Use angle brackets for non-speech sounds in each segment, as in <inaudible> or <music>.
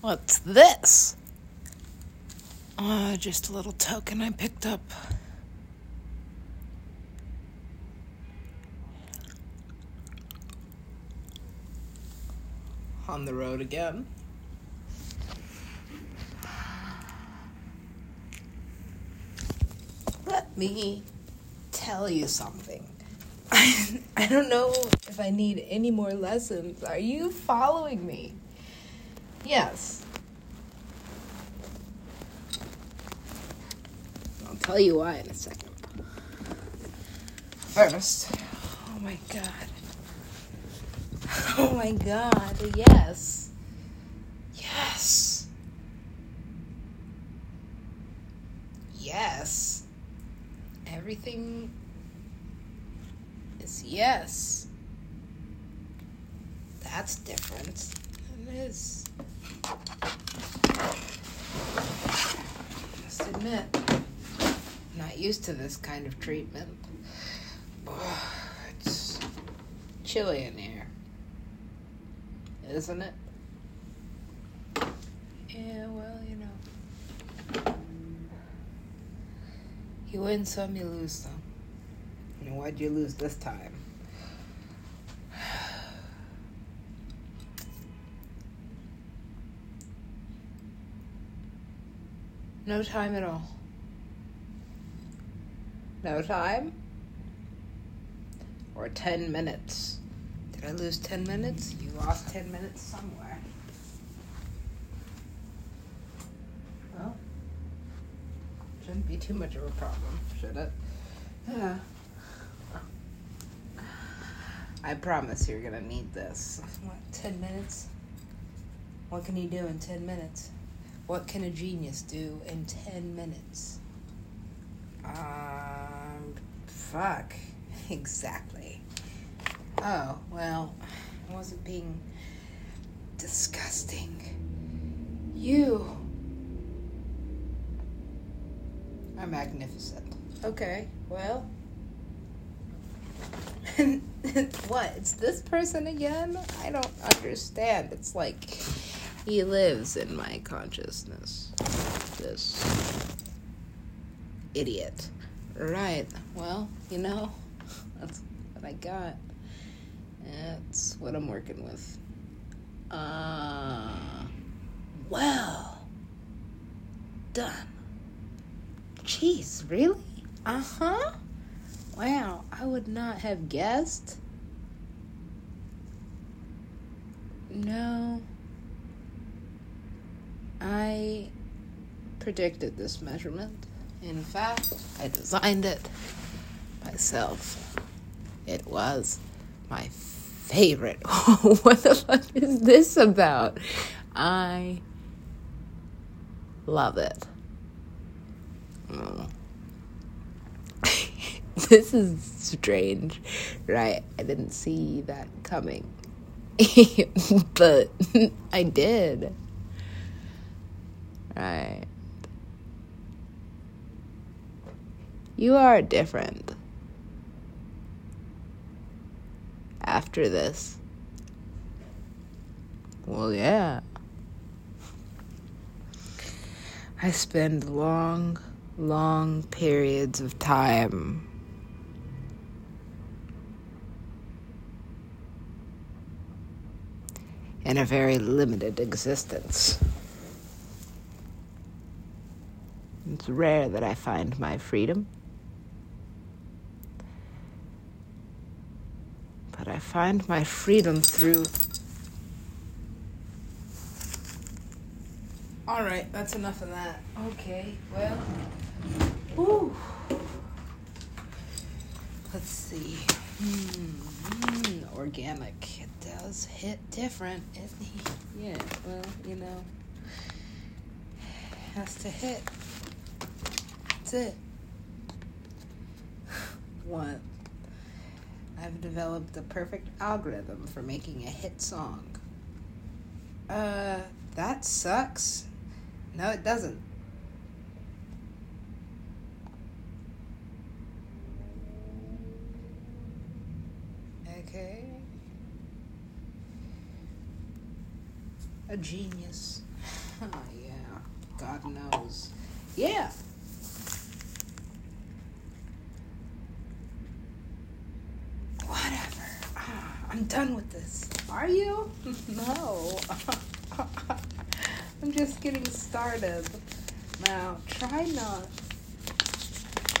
What's this? Uh, just a little token I picked up. On the road again. Let me tell you something. I, <laughs> I don't know if I need any more lessons. Are you following me? Yes. I'll tell you why in a second. First, oh my god. <laughs> Oh my god, yes. Yes. Yes. Everything is yes. That's different. It is. Admit, not used to this kind of treatment. <sighs> It's chilly in here, isn't it? Yeah, well, you know. You win some, you lose some. And why'd you lose this time? No time at all. No time? Or 10 minutes? Did I lose 10 minutes? You lost 10 minutes somewhere. Well, shouldn't be too much of a problem, should it? Yeah. <sighs> I promise you're gonna need this. What, 10 minutes? What can you do in 10 minutes? What can a genius do in 10 minutes? Um, fuck. <laughs> Exactly. Oh, well, I wasn't being disgusting. You are magnificent. Okay, well. <laughs> <laughs> what? It's this person again? I don't understand. It's like he lives in my consciousness. This idiot. Right. Well, you know, <laughs> that's what I got. That's what I'm working with. Uh, well done. Jeez, really? Uh huh. Wow, I would not have guessed. No. I predicted this measurement. In fact, I designed it myself. It was my favorite. <laughs> what the fuck is this about? I love it. Oh. <laughs> this is strange, right? I didn't see that coming. <laughs> but I did. Right. You are different. After this. Well, yeah. I spend long, long periods of time in a very limited existence. It's rare that I find my freedom. But I find my freedom through. Alright, that's enough of that. Okay, well. Whew. Let's see. Mm, organic. It does hit different. Doesn't it, yeah, well, you know. Has to hit. That's it. What? I've developed the perfect algorithm for making a hit song. Uh, that sucks. No, it doesn't. Okay. A genius. <laughs> Oh, yeah, God knows. Yeah. Whatever. Ah, I'm done with this. Are you? <laughs> no. <laughs> I'm just getting started. Now, try not.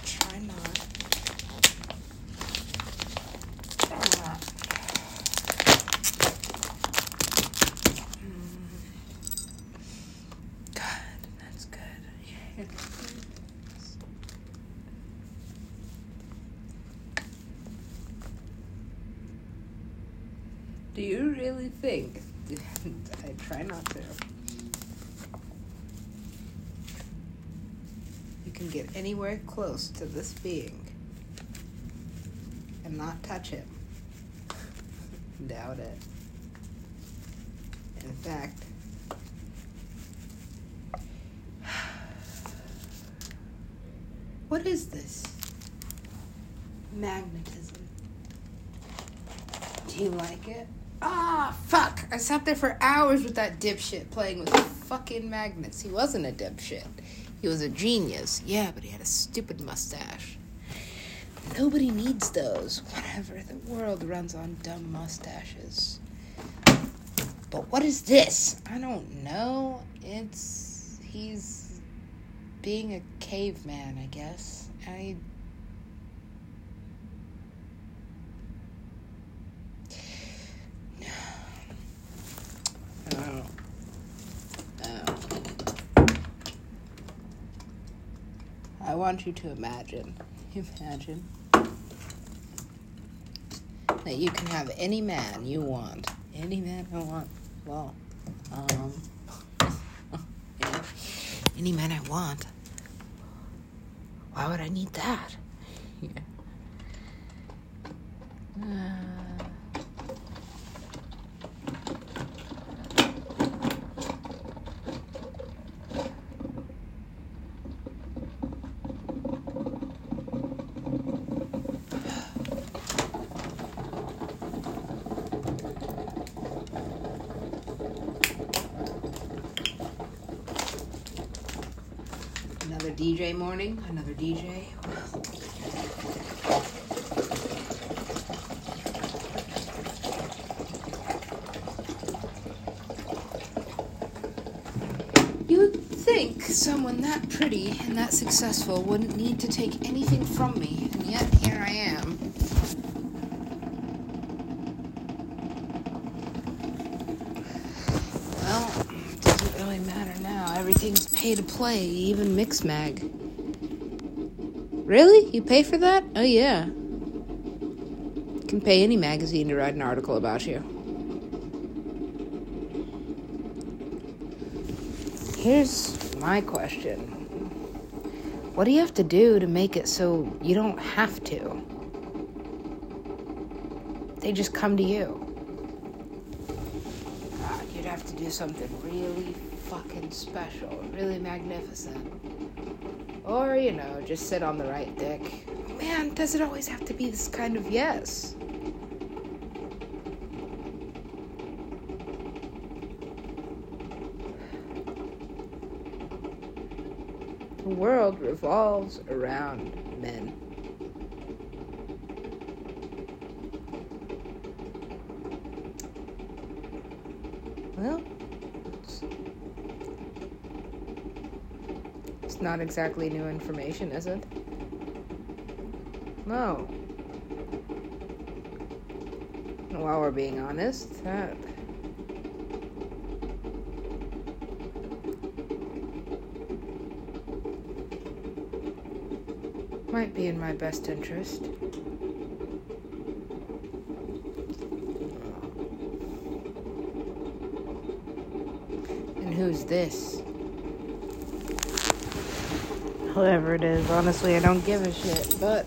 Try not. Ah. Mm. Good. That's good. Do you really think? I try not to. You can get anywhere close to this being and not touch him. Doubt it. In fact, what is this? Magnetism. Do you like it? Ah, fuck! I sat there for hours with that dipshit playing with fucking magnets. He wasn't a dipshit. He was a genius. Yeah, but he had a stupid mustache. Nobody needs those. Whatever. The world runs on dumb mustaches. But what is this? I don't know. It's. He's being a caveman, I guess. I. Oh. Oh. I want you to imagine. Imagine that you can have any man you want. Any man I want. Well, um, <laughs> yeah. any man I want. Why would I need that? <laughs> Yeah. Uh, another DJ morning, another DJ. You'd think someone that pretty and that successful wouldn't need to take anything from me, and yet here I am. Well, it doesn't really matter now. Everything's pay to play, even Mixmag. Really? You pay for that? Oh, yeah. Can pay any magazine to write an article about you. Here's my question What do you have to do to make it so you don't have to? They just come to you. God, you'd have to do something really fucking special, really magnificent. Or, you know, just sit on the right dick. Man, does it always have to be this kind of yes? The world revolves around men. Well, it's, it's not exactly new information, is it? No. While we're being honest, that. Might be in my best interest. And who's this? Whoever it is, honestly, I don't give a shit, but.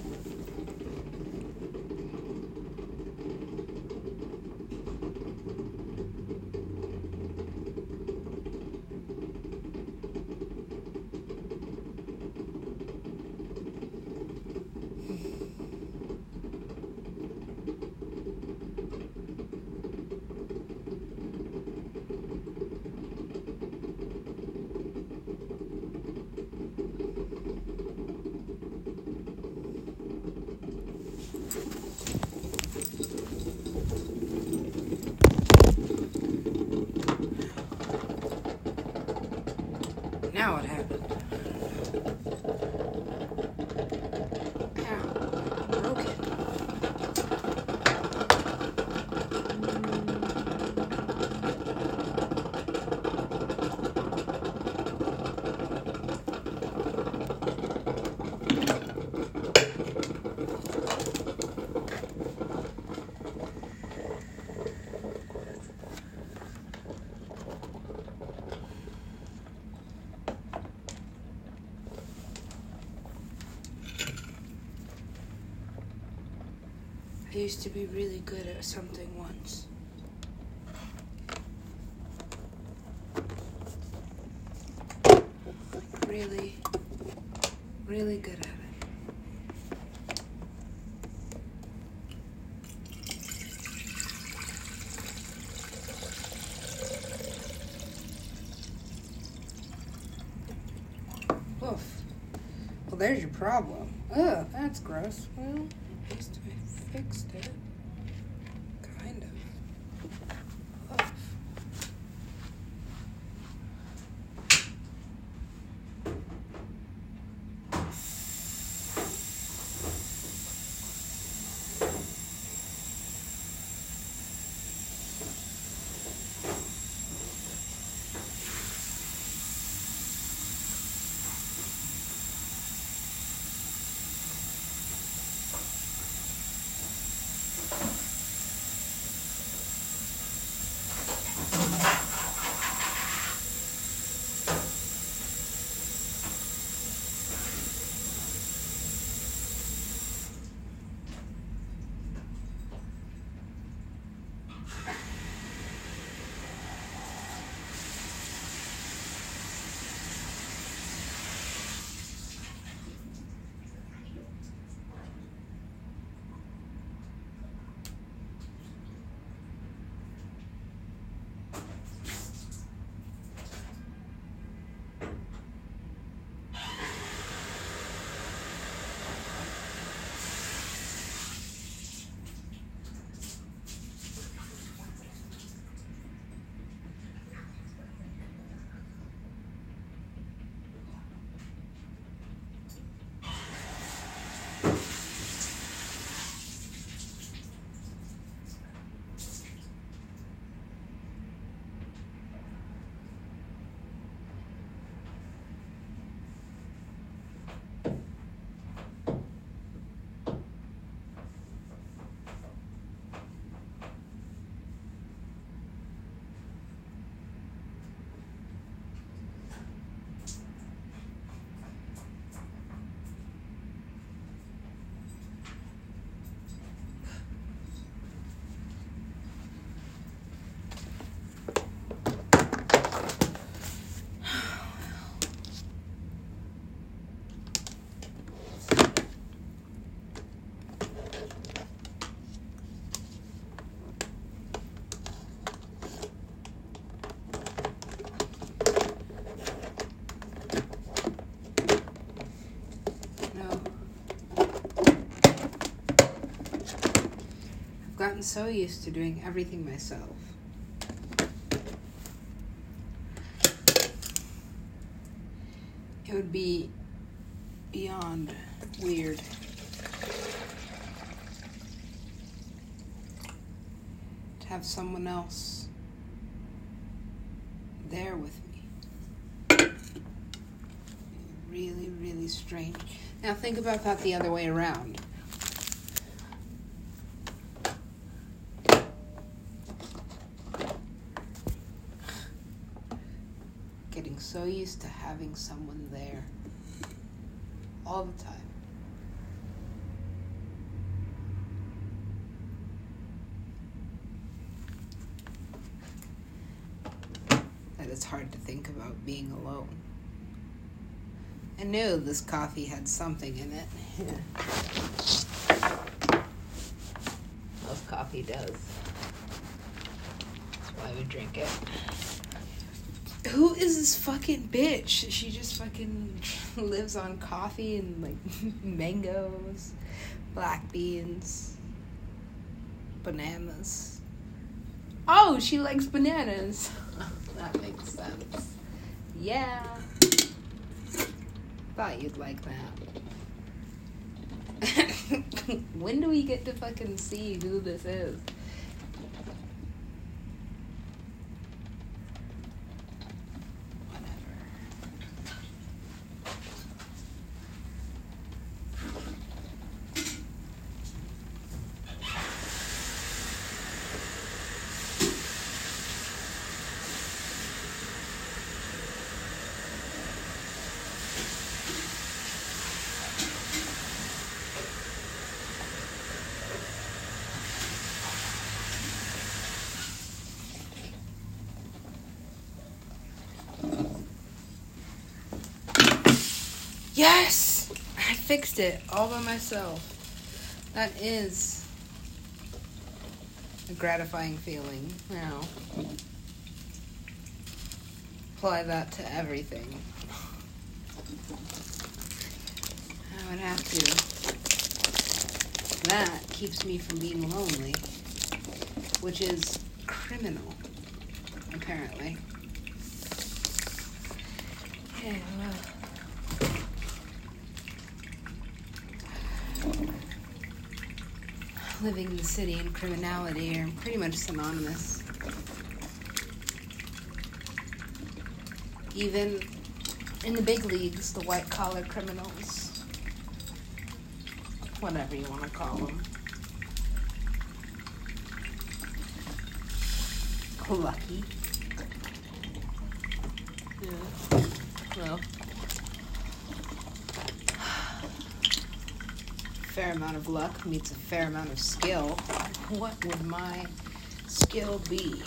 Used to be really good at something once. Really, really good at it. Oof. Well, there's your problem. Ugh, that's gross. Well, I fixed so used to doing everything myself. It would be beyond weird. To have someone else there with me. Really, really strange. Now think about that the other way around. Getting used to having someone there all the time. That it's hard to think about being alone. I knew this coffee had something in it. <laughs> Most coffee does. That's why we drink it. Who is this fucking bitch? She just fucking <laughs> lives on coffee and like <laughs> mangoes, black beans, bananas. Oh, she likes bananas. <laughs> that makes sense. Yeah. thought you'd like that. when do we get to fucking see who this is? Yes! I fixed it all by myself. That is a gratifying feeling. Now, apply that to everything. I would have to. That keeps me from being lonely, which is criminal, apparently. Yeah, well. Living in the city and criminality are pretty much synonymous. Even in the big leagues, the white collar criminals, whatever you want to call them. Lucky. Yeah. Well. Fair amount of luck meets a fair amount of skill, what would my skill be?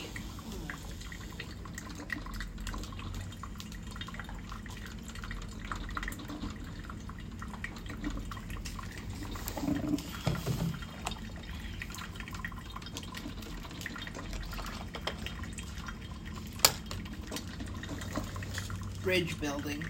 Bridge building.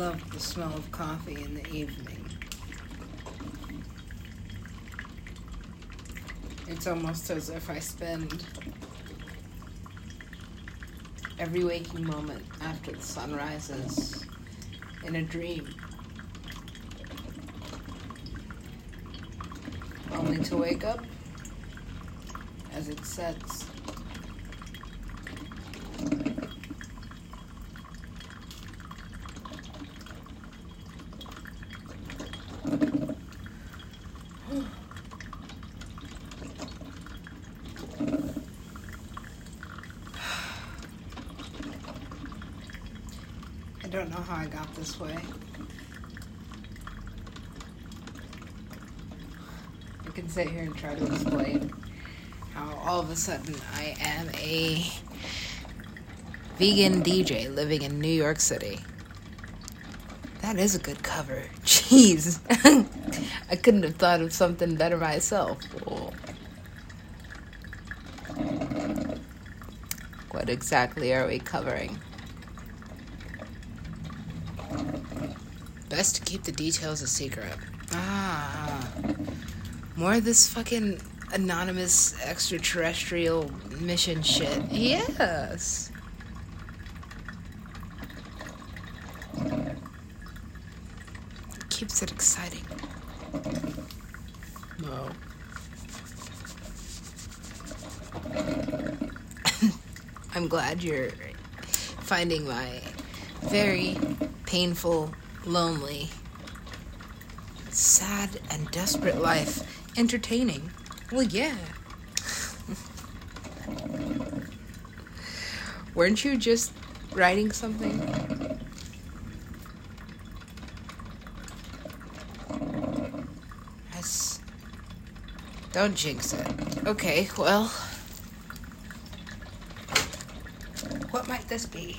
love the smell of coffee in the evening. It's almost as if I spend every waking moment after the sun rises in a dream. Only to wake up as it sets. I don't know how I got this way. I can sit here and try to explain how all of a sudden I am a vegan DJ living in New York City. That is a good cover. <laughs> Jeez. <laughs> I couldn't have thought of something better myself. What exactly are we covering? Best to keep the details a secret. Ah. More of this fucking anonymous extraterrestrial mission shit. Yes. It keeps it exciting. No. <laughs> I'm glad you're finding my very painful lonely, sad, and desperate life entertaining. Well, yeah. <laughs> Weren't you just writing something? Yes. Don't jinx it. Okay, well. What might this be?